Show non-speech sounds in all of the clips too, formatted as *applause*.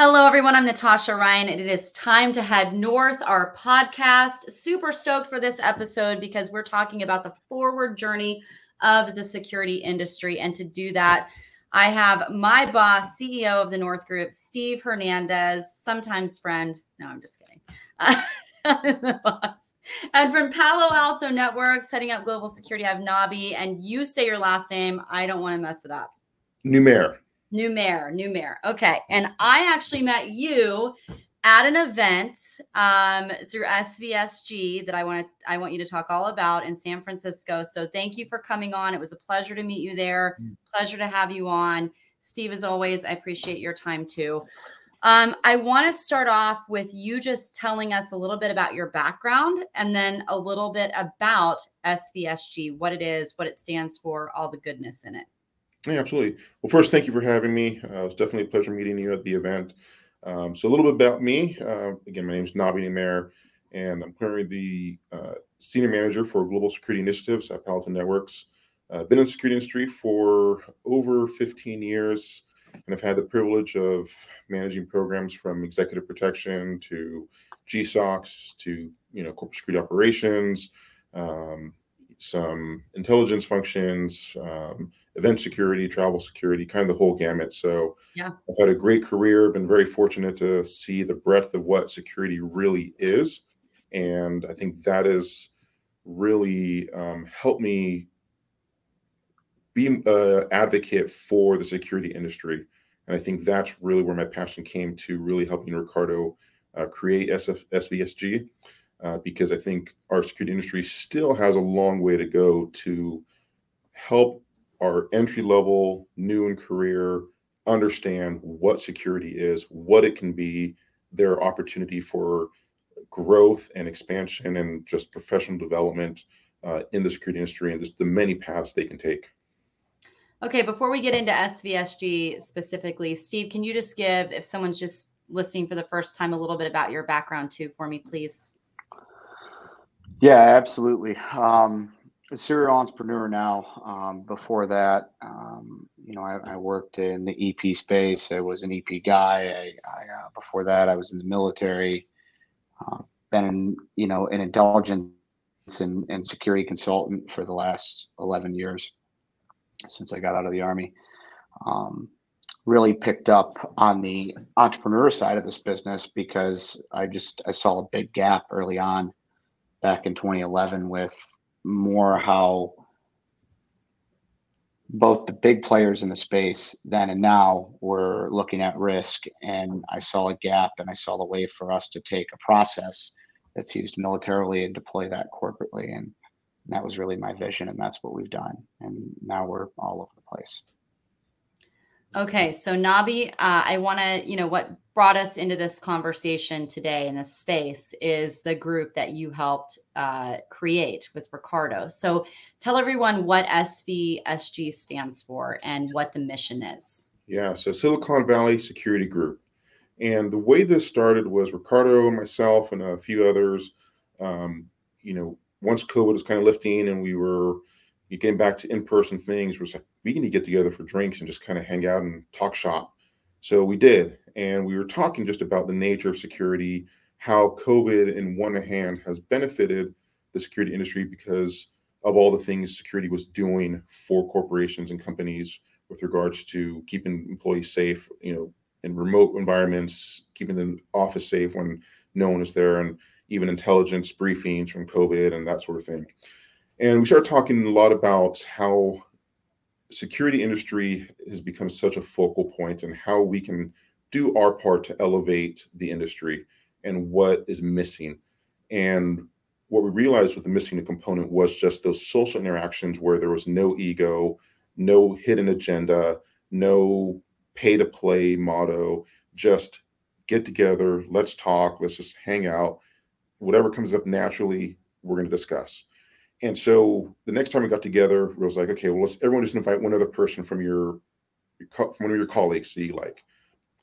Hello, everyone. I'm Natasha Ryan, and it is time to head north, our podcast. Super stoked for this episode because we're talking about the forward journey of the security industry. And to do that, I have my boss, CEO of the North Group, Steve Hernandez, sometimes friend. No, I'm just kidding. Uh, *laughs* boss. And from Palo Alto Networks, setting up global security, I have Nabih. And you say your last name. I don't want to mess it up. Numair. Numair, new mayor. Okay. And I actually met you at an event um, through SVSG that I want to I want you to talk all about in San Francisco. So thank you for coming on. It was a pleasure to meet you there. Mm. Pleasure to have you on. Steve, as always, I appreciate your time too. Um, I want to start off with you just telling us a little bit about your background and then a little bit about SVSG, what it is, what it stands for, all the goodness in it. Yeah, absolutely. Well, first, thank you for having me. Uh, it was definitely a pleasure meeting you at the event. Um, so, a little bit about me. Uh, again, my name is Nabih Numair, and I'm currently the uh, senior manager for global security initiatives at Palo Alto Networks. I've uh, been in the security industry for over 15 years, and I've had the privilege of managing programs from executive protection to GSOCs to you know corporate security operations, um, some intelligence functions. Um, event security, travel security, kind of the whole gamut. So yeah. I've had a great career, been very fortunate to see the breadth of what security really is. And I think that has really um, helped me be an advocate for the security industry. And I think that's really where my passion came to really helping Ricardo uh, create SF, SVSG, uh, because I think our security industry still has a long way to go to help our entry level, new in career, understand what security is, what it can be, their opportunity for growth and expansion and just professional development uh, in the security industry and just the many paths they can take. Okay, before we get into SVSG specifically, Steve, can you just give, if someone's just listening for the first time, a little bit about your background too for me, please? Yeah, absolutely. Um, a serial entrepreneur now. Um, before that, um, you know, I, I, worked in the EP space. I was an EP guy. I, I uh, before that, I was in the military. Uh, been, in, you know, an intelligence and, and security consultant for the last 11 years since I got out of the army. Um, really picked up on the entrepreneur side of this business because I just I saw a big gap early on back in 2011 with more how both the big players in the space then and now were looking at risk and i saw a gap and i saw the way for us to take a process that's used militarily and deploy that corporately and that was really my vision and that's what we've done and now we're all over the place Okay, so Nabih, uh, I want to, you know, what brought us into this conversation today in this space is the group that you helped uh, create with Ricardo. So tell everyone what SVSG stands for and what the mission is. Yeah, so Silicon Valley Security Group. And the way this started was Ricardo myself and a few others, um, you know, once COVID was kind of lifting and we were getting back to in-person things was like we need to get together for drinks and just kind of hang out and talk shop. So we did and we were talking just about the nature of security how covid in one hand has benefited the security industry because of all the things security was doing for corporations and companies with regards to keeping employees safe you know in remote environments keeping the office safe when no one is there and even intelligence briefings from covid and that sort of thing and we started talking a lot about how security industry has become such a focal point and how we can do our part to elevate the industry and what is missing. And what we realized with the missing component was just those social interactions where there was no ego, no hidden agenda, no pay to play motto, just get together, let's talk, let's just hang out. Whatever comes up naturally, we're going to discuss. And so the next time we got together, it was like, okay, well, let's everyone just invite one other person from your from one of your colleagues that you like.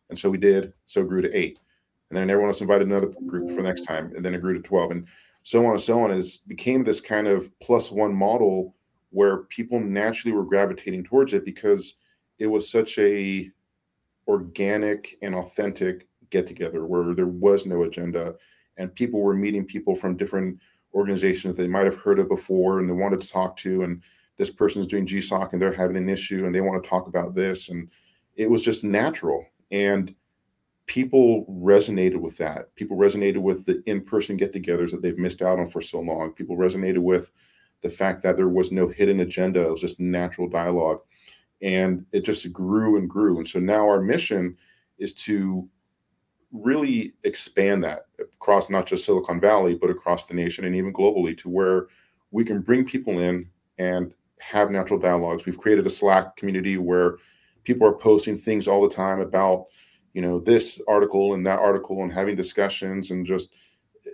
And so we did. So grew to eight, and then everyone else invited another group for next time, and then it grew to twelve, and so on and so on. Is became this kind of plus one model where people naturally were gravitating towards it because it was such a organic and authentic get together where there was no agenda and people were meeting people from different organizations they might have heard of before and they wanted to talk to and this person's doing GSOC and they're having an issue and they want to talk about this and it was just natural and people resonated with that. People resonated with the in-person get-togethers that they've missed out on for so long. People resonated with the fact that there was no hidden agenda it was just natural dialogue and it just grew and grew and so now our mission is to really expand that across not just silicon valley but across the nation and even globally to where we can bring people in and have natural dialogues. We've created a slack community where people are posting things all the time about you know this article and that article and having discussions and just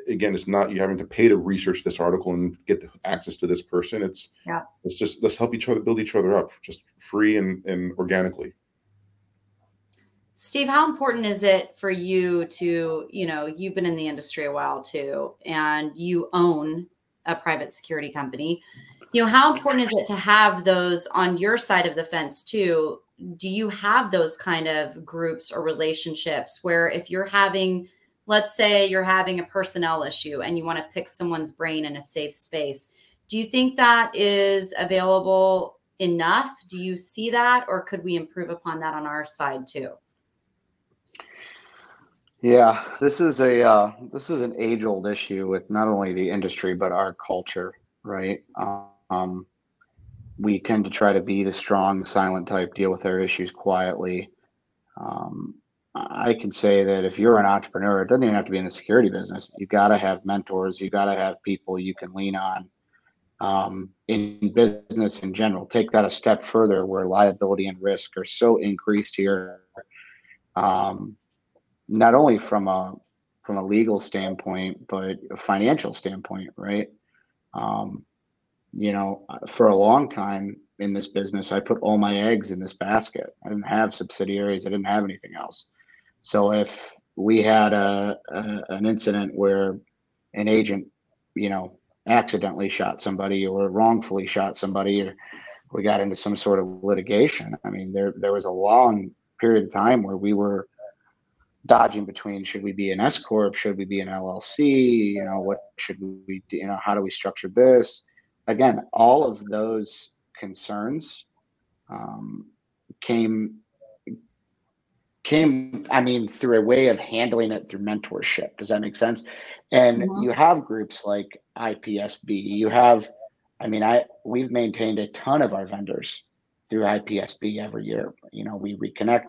again it's not you having to pay to research this article and get access to this person. It's yeah. it's just let's help each other build each other up just free and and organically steve how important is it for you to you know you've been in the industry a while too and you own a private security company. You know how important is it to have those on your side of the fence too? Do you have those kind of groups or relationships where if you're having let's say you're having a personnel issue and you want to pick someone's brain in a safe space do you think that is available enough? Do you see that or could we improve upon that on our side too yeah this is a uh, this is an age old issue with not only the industry but our culture right um, we tend to try to be the strong silent type deal with our issues quietly um, I can say that if you're an entrepreneur, it doesn't even have to be in the security business. You got to have mentors. You got to have people you can lean on. Um, in business in general, take that a step further, where liability and risk are so increased here. Um, not only from a from a legal standpoint, but a financial standpoint, right? Um, you know, for a long time in this business, I put all my eggs in this basket. I didn't have subsidiaries. I didn't have anything else. So if we had a, a, an incident where an agent, you know, accidentally shot somebody or wrongfully shot somebody, or we got into some sort of litigation, I mean, there there was a long period of time where we were dodging between should we be an S corp, should we be an LLC, you know, what should we, do, you know, how do we structure this? Again, all of those concerns um, came came i mean through a way of handling it through mentorship. Does that make sense? And mm-hmm. you have groups like ipsb you have i mean i we've maintained a ton of our vendors through ipsb every year. You know we reconnect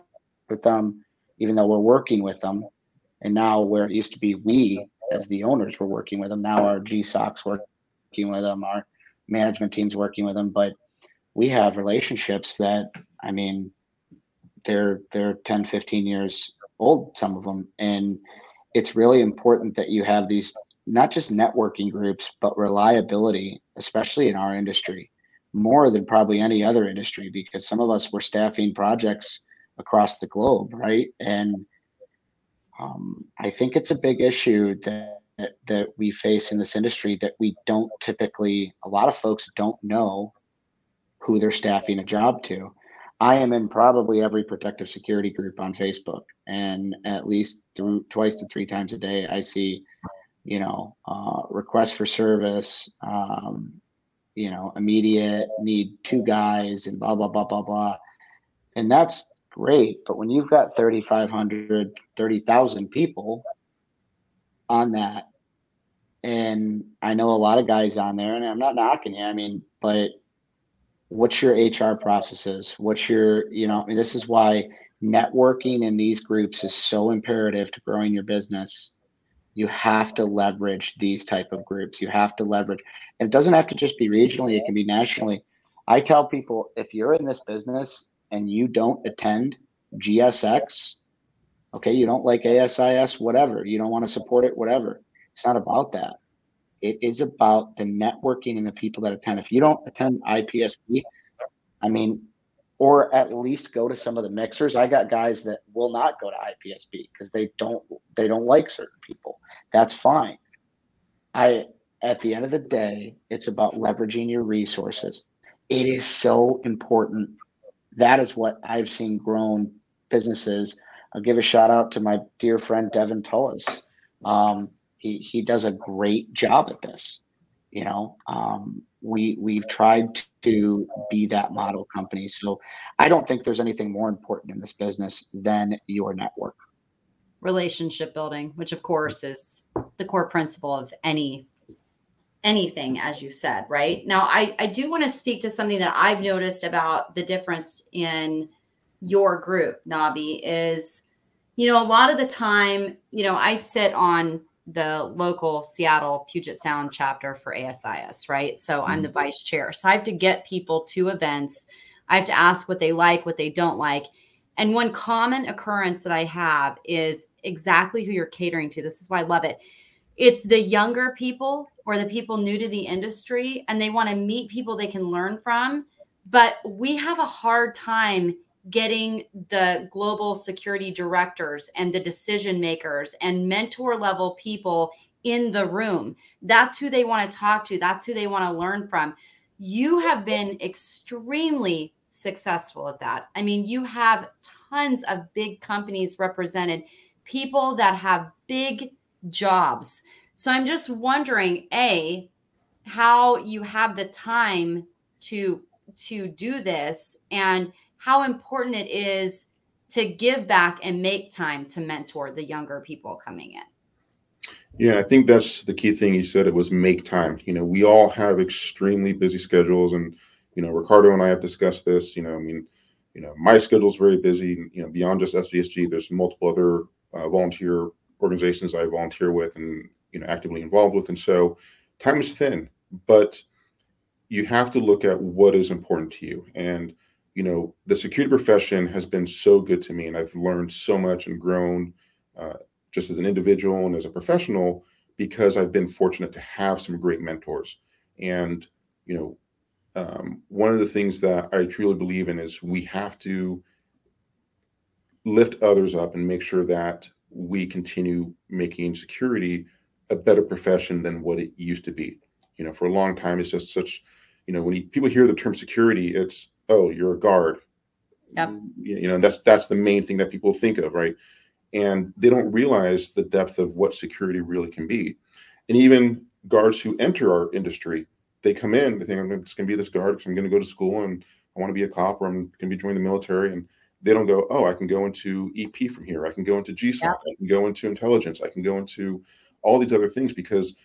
with them even though we're working with them and now where it used to be we as the owners were working with them now our gsocs working with them our management teams working with them but we have relationships that i mean they're they're 10 15 years old some of them and it's really important that you have these not just networking groups but reliability especially in our industry more than probably any other industry because some of us were staffing projects across the globe right? And um, i think it's a big issue that, that we face in this industry that we don't typically a lot of folks don't know who they're staffing a job to. I am in probably every protective security group on Facebook, and at least through twice to three times a day, I see, you know, uh, requests for service, um, you know, immediate need two guys, and blah blah blah blah blah, and that's great. But when you've got 3,500, 30,000 people on that, and I know a lot of guys on there, and I'm not knocking you, I mean, but what's your HR processes? What's your, you know, I mean, this is why networking in these groups is so imperative to growing your business. You have to leverage these type of groups. You have to leverage, and it doesn't have to just be regionally, it can be nationally. I tell people if you're in this business and you don't attend GSX, okay, you don't like ASIS, whatever, you don't want to support it, whatever. It's not about that. It is about the networking and the people that attend. If you don't attend IPSB, I mean, or at least go to some of the mixers. I got guys that will not go to IPSB because they don't they don't like certain people. That's fine. I at the end of the day, it's about leveraging your resources. It is so important. That is what I've seen grown businesses. I'll give a shout out to my dear friend Devin Tullis. Um, he he does a great job at this. You know, um, we we've tried to be that model company. So I don't think there's anything more important in this business than your network. Relationship building, which of course is the core principle of any anything as you said right now i i do want to speak to something that i've noticed about the difference in your group Nabih is you know a lot of the time you know i sit on the local Seattle Puget Sound chapter for ASIS, right? So I'm the mm-hmm. vice chair. So I have to get people to events. I have to ask what they like, what they don't like. And one common occurrence that I have is exactly who you're catering to. This is why I love it. It's the younger people or the people new to the industry, and they want to meet people they can learn from. But we have a hard time getting the global security directors and the decision makers and mentor level people in the room. That's who they want to talk to, that's who they want to learn from. You have been extremely successful at that. I mean, you have tons of big companies represented, people that have big jobs. So I'm just wondering, A, how you have the time to to do this and how important it is to give back and make time to mentor the younger people coming in. Yeah, I think that's the key thing you said. It was make time. You know, we all have extremely busy schedules, and you know, Ricardo and I have discussed this. You know, I mean, you know, my schedule is very busy. You know, beyond just SVSG, there's multiple other uh, volunteer organizations I volunteer with and you know actively involved with, and so time is thin. But you have to look at what is important to you, and you know, the security profession has been so good to me, and I've learned so much and grown uh, just as an individual and as a professional because I've been fortunate to have some great mentors. And you know, um, one of the things that I truly believe in is we have to lift others up and make sure that we continue making security a better profession than what it used to be. You know, for a long time, it's just such, you know, when you, people hear the term security, it's oh, you're a guard. Yep. You know, that's that's the main thing that people think of, right? And they don't realize the depth of what security really can be. And even guards who enter our industry, they come in, they think I'm just going to be this guard because I'm going to go to school and I want to be a cop or I'm going to be joining the military. And they don't go, oh, I can go into EP from here. I can go into GSOC. I can go into intelligence. I can go into all these other things because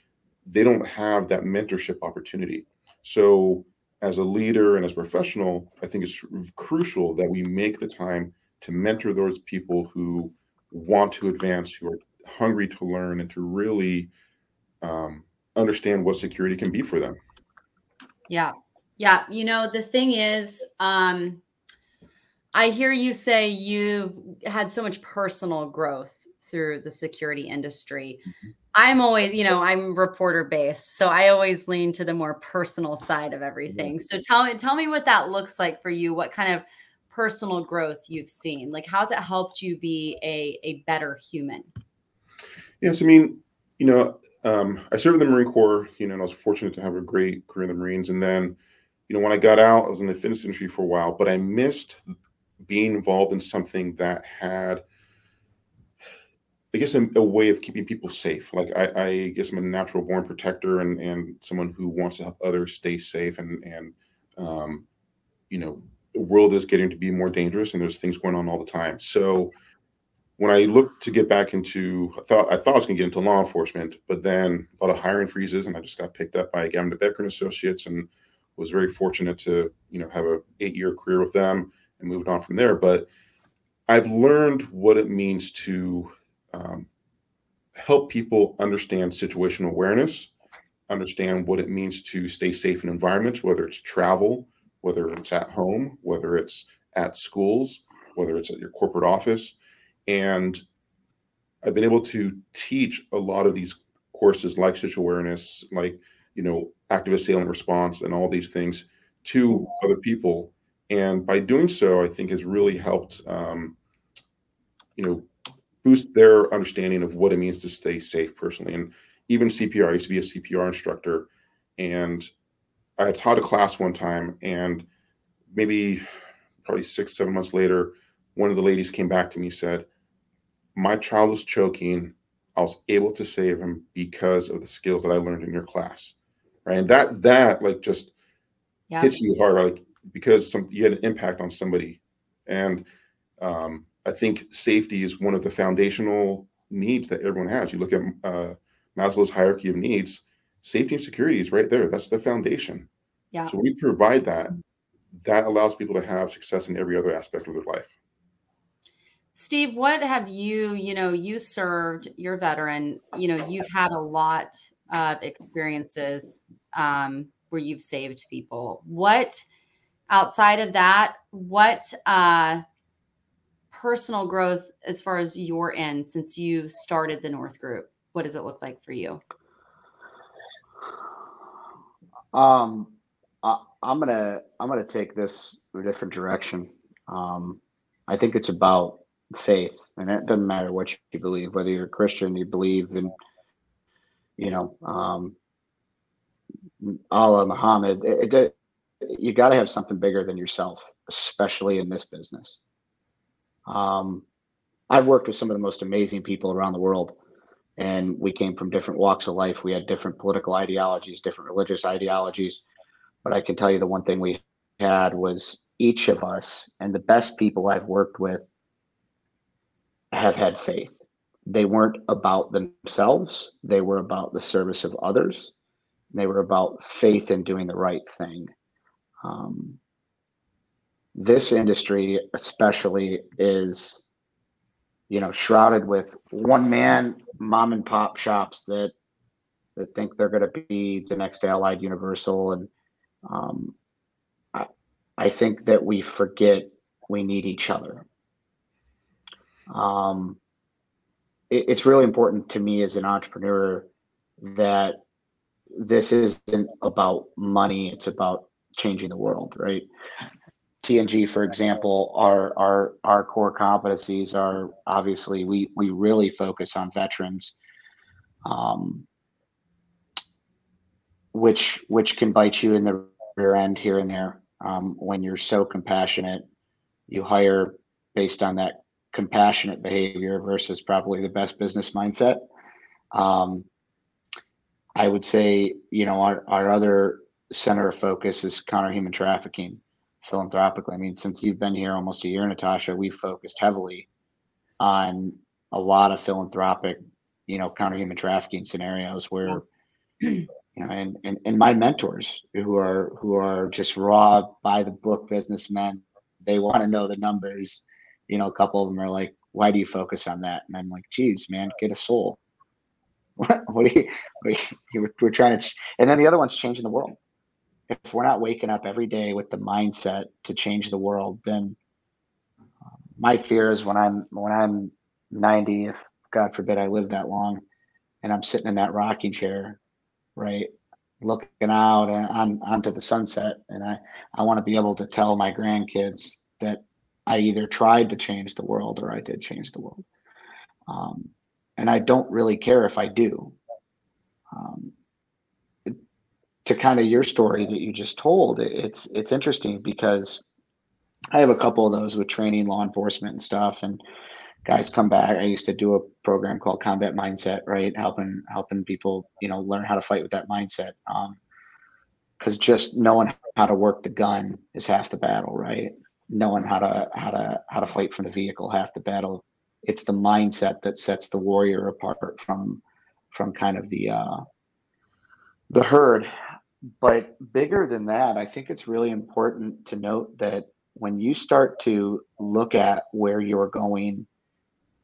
they don't have that mentorship opportunity. So as a leader and as a professional, I think it's crucial that we make the time to mentor those people who want to advance, who are hungry to learn, and to really um, understand what security can be for them. Yeah. Yeah. You know, the thing is, um, I hear you say you've had so much personal growth through the security industry. Mm-hmm. I'm always, you know, I'm reporter based, so I always lean to the more personal side of everything. So tell me, tell me what that looks like for you. What kind of personal growth you've seen? Like, how's it helped you be a a better human? Yes, I mean, you know, um, I served in the Marine Corps. You know, and I was fortunate to have a great career in the Marines. And then, you know, when I got out, I was in the fitness industry for a while, but I missed being involved in something that had I guess a, a, way of keeping people safe. Like I, I, guess I'm a natural born protector and and someone who wants to help others stay safe and and um, you know the world is getting to be more dangerous and there's things going on all the time. So when I looked to get back into, I thought I thought I was going to get into law enforcement, but then a lot of hiring freezes, and I just got picked up by Gavin Becker and Associates, and was very fortunate to you know have a eight year career with them and moved on from there. But I've learned what it means to um, help people understand situational awareness, understand what it means to stay safe in environments, whether it's travel, whether it's at home, whether it's at schools, whether it's at your corporate office. And I've been able to teach a lot of these courses like situational awareness, like, you know, active assailant response and all these things to other people. And by doing so, I think has really helped, um, you know, boost their understanding of what it means to stay safe personally. And even CPR, I used to be a CPR instructor, and I taught a class one time, and maybe probably six, seven months later, one of the ladies came back to me and said, "My child was choking. I was able to save him because of the skills that I learned in your class." Right, and that that like just yeah. hits you hard, like because some you had an impact on somebody, and um, I think safety is one of the foundational needs that everyone has. You look at uh, Maslow's hierarchy of needs, safety and security is right there. That's the foundation. Yeah. So we provide that. That allows people to have success in every other aspect of their life. Steve, what have you, you know, you served, you're veteran, you know, you've had a lot of experiences um, where you've saved people. What outside of that, what uh, personal growth as far as your end since you started the North Group? What does it look like for you? Um, I, am gonna I'm gonna take this a different direction. Um, I think it's about faith, and it doesn't matter what you believe, whether you're a Christian, you believe in, you know, um, Allah, Muhammad. It, it, you got to have something bigger than yourself, especially in this business. Um, I've worked with some of the most amazing people around the world, and we came from different walks of life. We had different political ideologies, different religious ideologies. But I can tell you the one thing we had was each of us, and the best people I've worked with have had faith. They weren't about themselves, they were about the service of others. They were about faith in doing the right thing. Um, this industry especially is you know shrouded with one man mom and pop shops that that think they're going to be the next allied universal. And um, I, I think that we forget we need each other. Um, it, it's really important to me as an entrepreneur that this isn't about money it's about changing the world right TNG, for example, our our our core competencies are obviously we we really focus on veterans, um, which which can bite you in the rear end here and there um, when you're so compassionate. You hire based on that compassionate behavior versus probably the best business mindset. Um, I would say, you know, our, our other center of focus is counter human trafficking philanthropically. I mean, since you've been here almost a year, Natasha, we've focused heavily on a lot of philanthropic, you know, counter human trafficking scenarios where, you know, and, and, and my mentors who are, who are just raw by the book businessmen, they want to know the numbers. You know, a couple of them are like, why do you focus on that? And I'm like, geez, man, get a soul. *laughs* What, what are you, what are you, we're trying to, and then the other one's changing the world if we're not waking up every day with the mindset to change the world, then um, my fear is when I'm when I'm 90, if God forbid I live that long, and I'm sitting in that rocking chair, right, looking out on onto the sunset, and I I want to be able to tell my grandkids that I either tried to change the world or I did change the world. Um, and I don't really care if I do. Um, to kind of your story that you just told, it's it's interesting because I have a couple of those with training law enforcement and stuff, and guys come back. I used to do a program called Combat Mindset, right, helping helping people, you know, learn how to fight with that mindset. because um, just knowing how to work the gun is half the battle, right? Knowing how to how to how to fight from the vehicle half the battle. It's the mindset that sets the warrior apart from from kind of the uh, the herd but bigger than that, I think it's really important to note that when you start to look at where you're going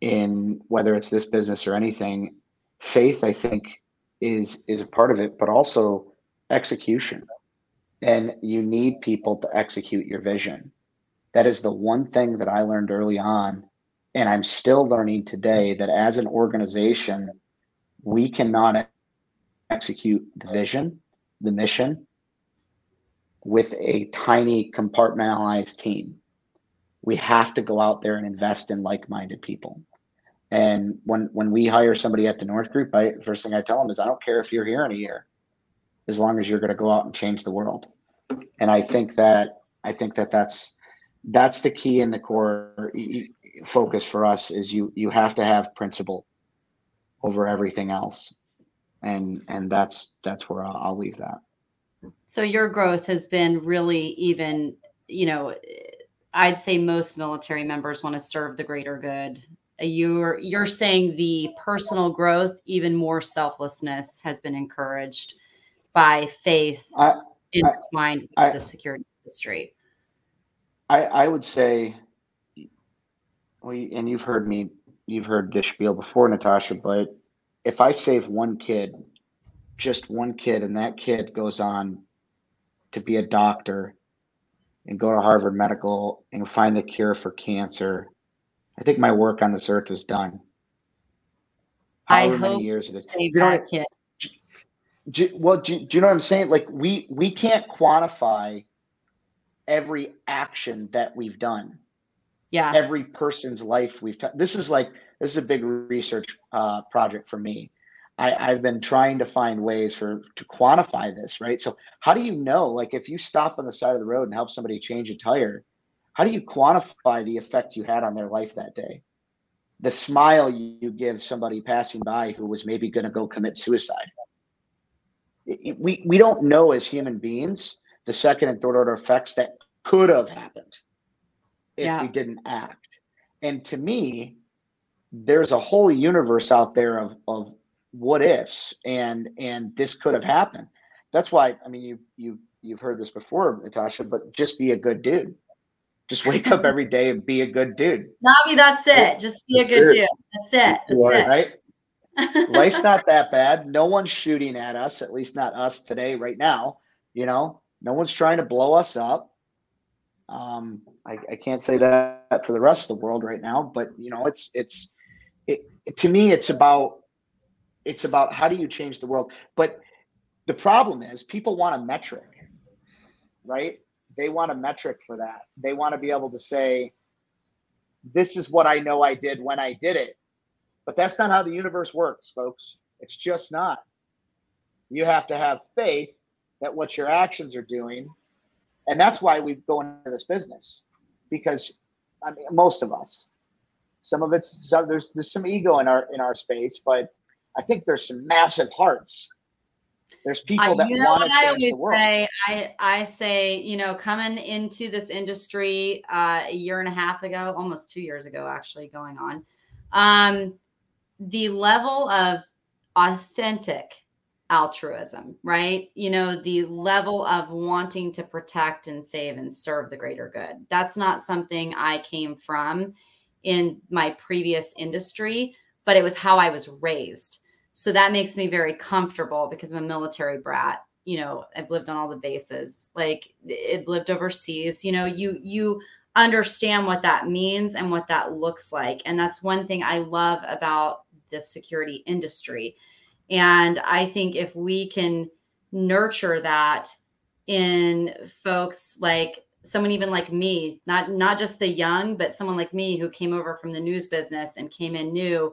in whether it's this business or anything, faith I think is is a part of it, but also execution. And you need people to execute your vision. That is the one thing that I learned early on and I'm still learning today that as an organization we cannot execute the vision the mission with a tiny compartmentalized team. We have to go out there and invest in like-minded people. And when when we hire somebody at the North Group, I first thing I tell them is I don't care if you're here in a year, as long as you're going to go out and change the world. And I think that I think that that's that's the key in the core focus for us is you you have to have principle over everything else and and that's that's where I'll, I'll leave that so your growth has been really even you know i'd say most military members want to serve the greater good you're you're saying the personal growth even more selflessness has been encouraged by faith I, intertwined with I, the security industry I, I would say, we and you've heard me, you've heard this spiel before, Natasha. But if I save one kid, just one kid, and that kid goes on to be a doctor and go to Harvard Medical and find the cure for cancer, I think my work on this earth was done. However I many years it is. You know, kid. Do, well, do, do you know what I'm saying? Like we we can't quantify every action that we've done. Yeah. Every person's life we've t- this is like this is a big research uh, project for me. I, I've been trying to find ways for to quantify this, right? So how do you know? Like if you stop on the side of the road and help somebody change a tire, how do you quantify the effect you had on their life that day? The smile you give somebody passing by who was maybe going to go commit suicide. We we don't know as human beings the second and third order effects that could have happened if yeah. we didn't act. And to me, there's a whole universe out there of, of what ifs and and this could have happened. That's why I mean you you you've heard this before, Natasha, but just be a good dude. Just *laughs* wake up every day and be a good dude. Nabih, that's it. Just be a good it. dude. That's it. That's, it. Right? *laughs* Life's not that bad. No one's shooting at us, at least not us today, right now. You know, no one's trying to blow us up. Um, I, I, can't say that for the rest of the world right now, but you know, it's it's it, to me, it's about it's about how do you change the world. But the problem is, people want a metric, right? They want a metric for that. They want to be able to say, "This is what I know I did when I did it." But that's not how the universe works, folks. It's just not. You have to have faith that what your actions are doing. And that's why we go into this business because I mean, most of us, some of it's so there's there's some ego in our in our space, but I think there's some massive hearts. There's people that want to change the world. Say, I I say, you know, coming into this industry uh, a year and a half ago, almost two years ago, actually going on, um, the level of authentic altruism, right? You know, the level of wanting to protect and save and serve the greater good. That's not something I came from in my previous industry, but it was how I was raised. So that makes me very comfortable because I'm a military brat. You know, I've lived on all the bases. Like I've lived overseas. You know, you you understand what that means and what that looks like. And that's one thing I love about the security industry and I think if we can nurture that in folks like someone even like me, not not just the young, but someone like me who came over from the news business and came in new,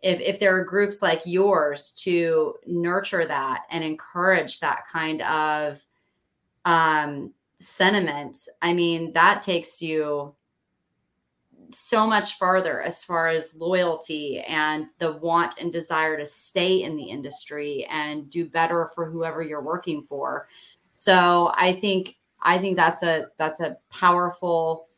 if if there are groups like yours to nurture that and encourage that kind of um sentiment, I mean, that takes you so much farther as far as loyalty and the want and desire to stay in the industry and do better for whoever you're working for. So I think I think that's a that's a powerful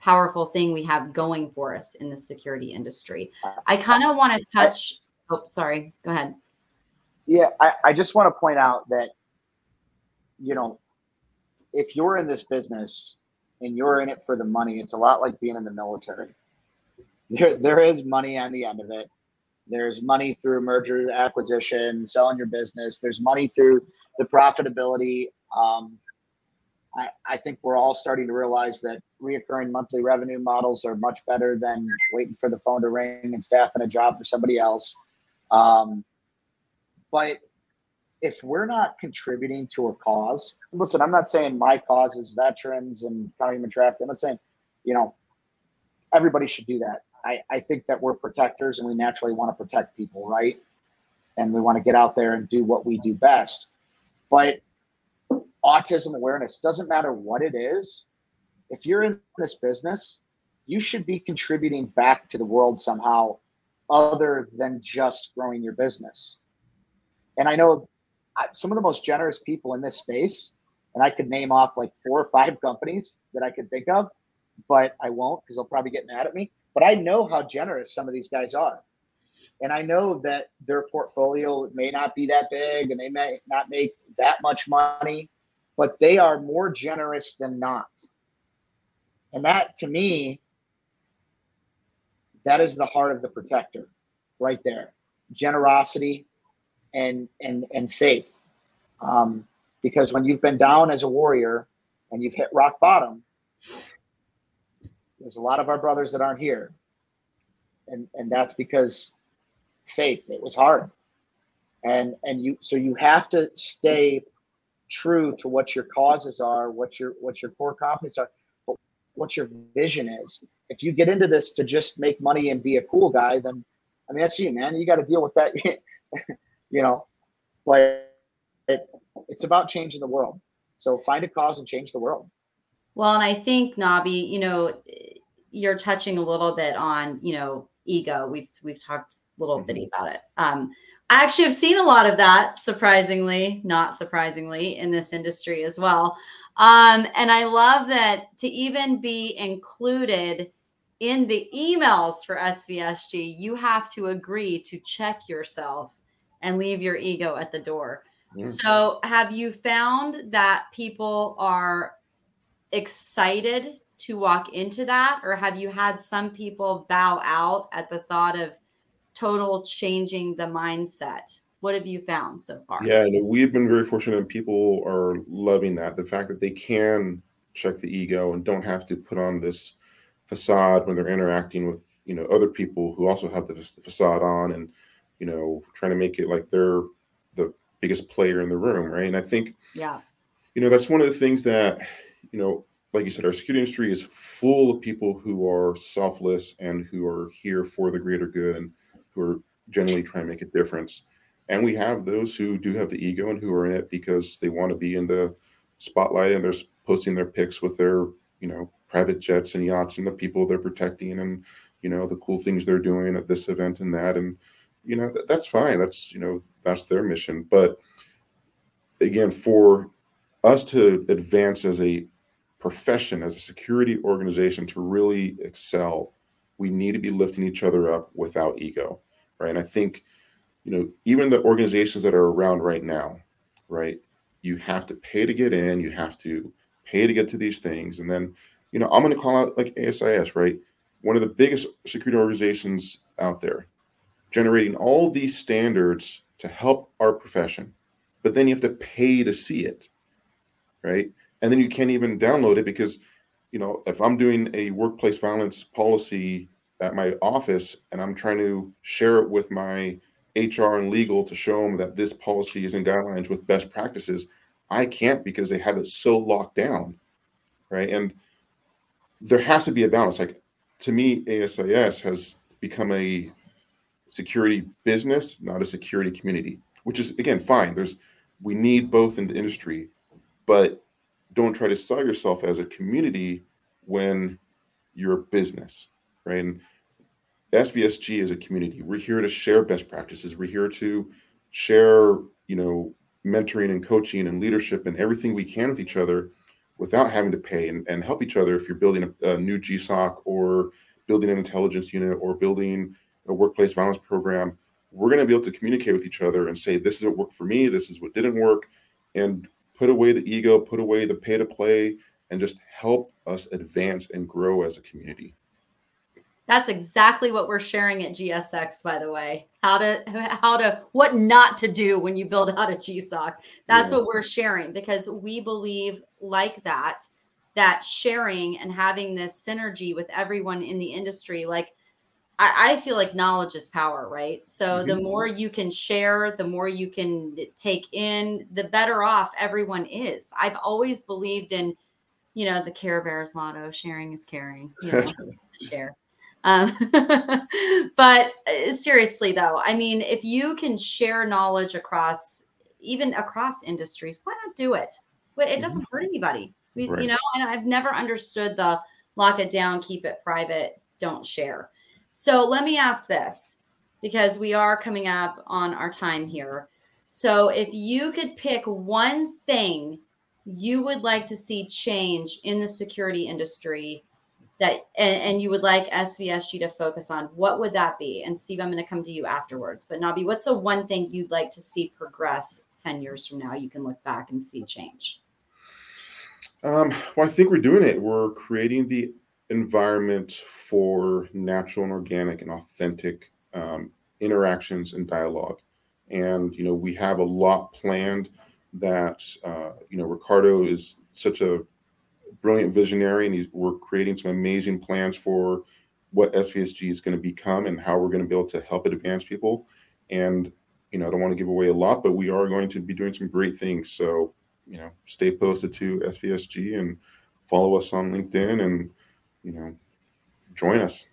powerful thing we have going for us in the security industry. I kind of want to touch oh sorry, go ahead. Yeah, I, I just want to point out that you know if you're in this business and you're in it for the money, it's a lot like being in the military. There, there is money on the end of it. There's money through merger acquisition, selling your business. There's money through the profitability. Um, I, I think we're all starting to realize that reoccurring monthly revenue models are much better than waiting for the phone to ring and staffing a job for somebody else. Um, but if we're not contributing to a cause, listen, I'm not saying my cause is veterans and county human trafficking. I'm not saying, you know, everybody should do that. I, I think that we're protectors and we naturally want to protect people, right? And we want to get out there and do what we do best. But autism awareness doesn't matter what it is, if you're in this business, you should be contributing back to the world somehow other than just growing your business. And I know uh, some of the most generous people in this space, and I could name off like four or five companies that I could think of, but I won't because they'll probably get mad at me. But I know how generous some of these guys are. And I know that their portfolio may not be that big and they may not make that much money, but they are more generous than not. And that to me, that is the heart of the protector right there. Generosity and and and faith. Um, because when you've been down as a warrior and you've hit rock bottom, there's a lot of our brothers that aren't here. And and that's because faith. It was hard. And and you so you have to stay true to what your causes are, what your what your core competencies are, but what your vision is. If you get into this to just make money and be a cool guy, then I mean that's you, man. You got to deal with that. *laughs* you know, like it, it's about changing the world. So find a cause and change the world. Well, and I think Nabih, you know, you're touching a little bit on, you know, ego. We've we've talked a little mm-hmm. bitty about it. Um, I actually have seen a lot of that, surprisingly, not surprisingly, in this industry as well. Um, and I love that to even be included in the emails for SVSG, you have to agree to check yourself and leave your ego at the door. Mm-hmm. So, have you found that people are excited to walk into that, or have you had some people bow out at the thought of total changing the mindset? What have you found so far? Yeah, no, we've been very fortunate, and people are loving that. The fact that they can check the ego and don't have to put on this facade when they're interacting with you know other people who also have the facade on and you know trying to make it like they're the biggest player in the room right and i think yeah you know that's one of the things that you know like you said our security industry is full of people who are selfless and who are here for the greater good and who are generally trying to make a difference. And we have those who do have the ego and who are in it because they want to be in the spotlight and they're posting their pics with their you know private jets and yachts and the people they're protecting and you know the cool things they're doing at this event and that. And you know that, that's fine. That's you know that's their mission. But again for us to advance as a profession as a security organization to really excel we need to be lifting each other up without ego right and i think you know even the organizations that are around right now right you have to pay to get in you have to pay to get to these things and then you know, I'm going to call out like ASIS, right? One of the biggest security organizations out there, generating all these standards to help our profession. But then you have to pay to see it, right? And then you can't even download it because, you know, if I'm doing a workplace violence policy at my office and I'm trying to share it with my HR and legal to show them that this policy is in guidelines with best practices, I can't because they have it so locked down, right? And there has to be a balance. Like to me, ASIS has become a security business, not a security community, which is again fine. There's we need both in the industry, but don't try to sell yourself as a community when you're a business, right? And SVSG is a community. We're here to share best practices. We're here to share, you know, mentoring and coaching and leadership and everything we can with each other without having to pay and, and help each other if you're building a, a new GSOC or building an intelligence unit or building a workplace violence program. We're going to be able to communicate with each other and say, this is what worked for me, this is what didn't work, and put away the ego, put away the pay to play, and just help us advance and grow as a community. That's exactly what we're sharing at GSX, by the way. How to how to what not to do when you build out a GSOC. That's yes. what we're sharing because we believe like that, that sharing and having this synergy with everyone in the industry, like I, I feel like knowledge is power, right? So mm-hmm. the more you can share, the more you can take in, the better off everyone is. I've always believed in, you know, the Care Bears motto: sharing is caring. You know, *laughs* share. Um, *laughs* but uh, seriously, though, I mean, if you can share knowledge across, even across industries, why not do it? It doesn't mm-hmm. hurt anybody. We, right. you know, and I've never understood the lock it down, keep it private, don't share. So let me ask this because we are coming up on our time here. So if you could pick one thing you would like to see change in the security industry that and, and, you would like SVSG to focus on, what would that be? And Steve, I'm going to come to you afterwards. But Nabih, what's the one thing you'd like to see progress 10 years from now? You can look back and see change. Um, well, I think we're doing it. We're creating the environment for natural and organic and authentic um, interactions and dialogue. And, you know, we have a lot planned that, uh, you know, Ricardo is such a brilliant visionary and he's, we're creating some amazing plans for what SVSG is going to become and how we're going to be able to help it advance people. And, you know, I don't want to give away a lot, but we are going to be doing some great things. So, you know, stay posted to SVSG and follow us on LinkedIn and, you know, join us.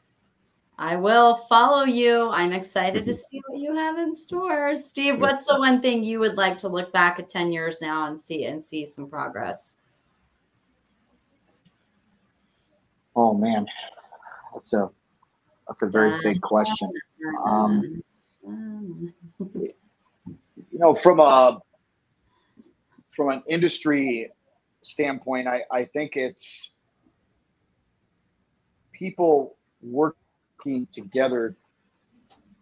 I will follow you. I'm excited to mm-hmm. see what you have in store. Steve, what's the one thing you would like to look back at 10 years now and see and see some progress? Oh man. That's a that's a very big question. Um, you know, from a from an industry standpoint, I, I think it's people working together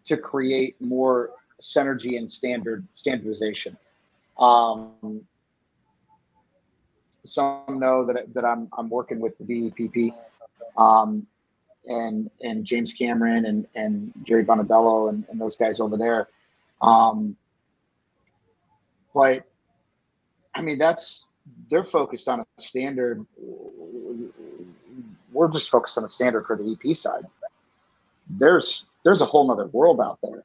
to create more synergy and standard standardization. Um, some know that, that I'm, I'm working with the BEPP um, and and James Cameron and, and Jerry Bonabello and, and those guys over there. Um, but I mean, that's they're focused on a standard. We're just focused on a standard for the EP side there's there's a whole nother world out there.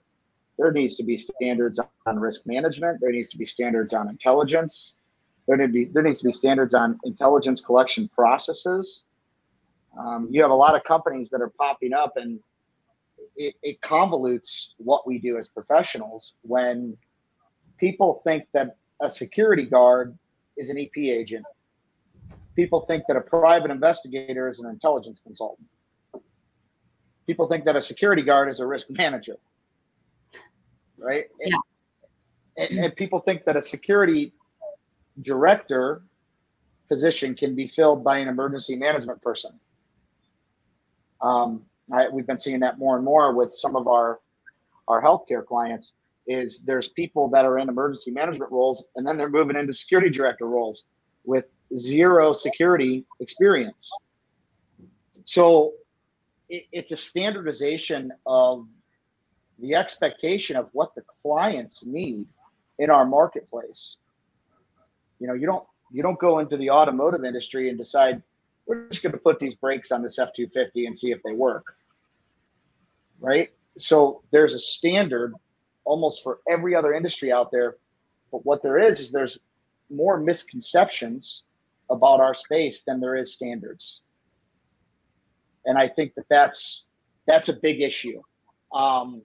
There needs to be standards on risk management. There needs to be standards on intelligence. There need to be there needs to be standards on intelligence collection processes. Um, you have a lot of companies that are popping up, and it, it convolutes what we do as professionals when people think that a security guard is an EP agent. People think that a private investigator is an intelligence consultant people think that a security guard is a risk manager, right? Yeah. And, and people think that a security director position can be filled by an emergency management person. Um, I, we've been seeing that more and more with some of our our healthcare clients. Is there's people that are in emergency management roles, and then they're moving into security director roles with zero security experience. So it, it's a standardization of the expectation of what the clients need in our marketplace. You know, you don't you don't go into the automotive industry and decide we're just going to put these brakes on this F250 and see if they work. Right? So there's a standard almost for every other industry out there. But what there is is there's more misconceptions about our space than there is standards and I think that that's that's a big issue. Um,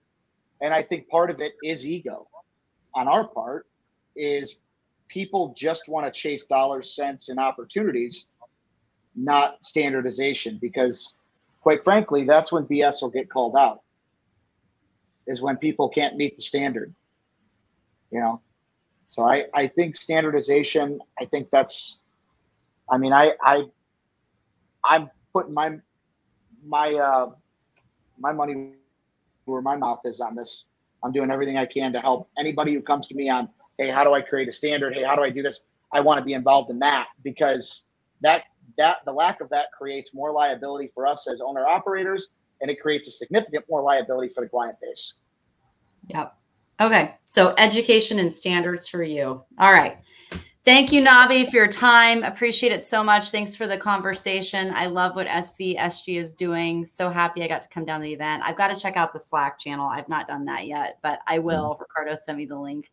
and I think part of it is ego on our part is people just want to chase dollars, cents, and opportunities, not standardization. Because quite frankly, that's when BS will get called out. Is when people can't meet the standard. You know, so I I think standardization. I think that's. I mean, I I I'm putting my my uh, my money where my mouth is on this. I'm doing everything I can to help anybody who comes to me on, hey, how do I create a standard? Hey, how do I do this? I want to be involved in that because that that the lack of that creates more liability for us as owner operators, and it creates a significant more liability for the client base. Yep. Okay. So education and standards for you. All right. Thank you, Nabih, for your time. Appreciate it so much. Thanks for the conversation. I love what SVSG is doing. So happy I got to come down to the event. I've got to check out the Slack channel. I've not done that yet, but I will. Mm-hmm. Ricardo sent me the link.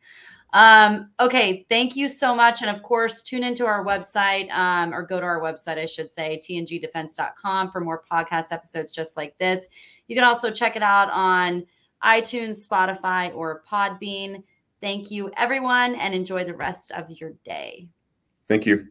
Um, okay, thank you so much. And of course, tune into our website um, or go to our website, I should say, tngdefense.com for more podcast episodes just like this. You can also check it out on iTunes, Spotify, or Podbean. Thank you, everyone, and enjoy the rest of your day. Thank you.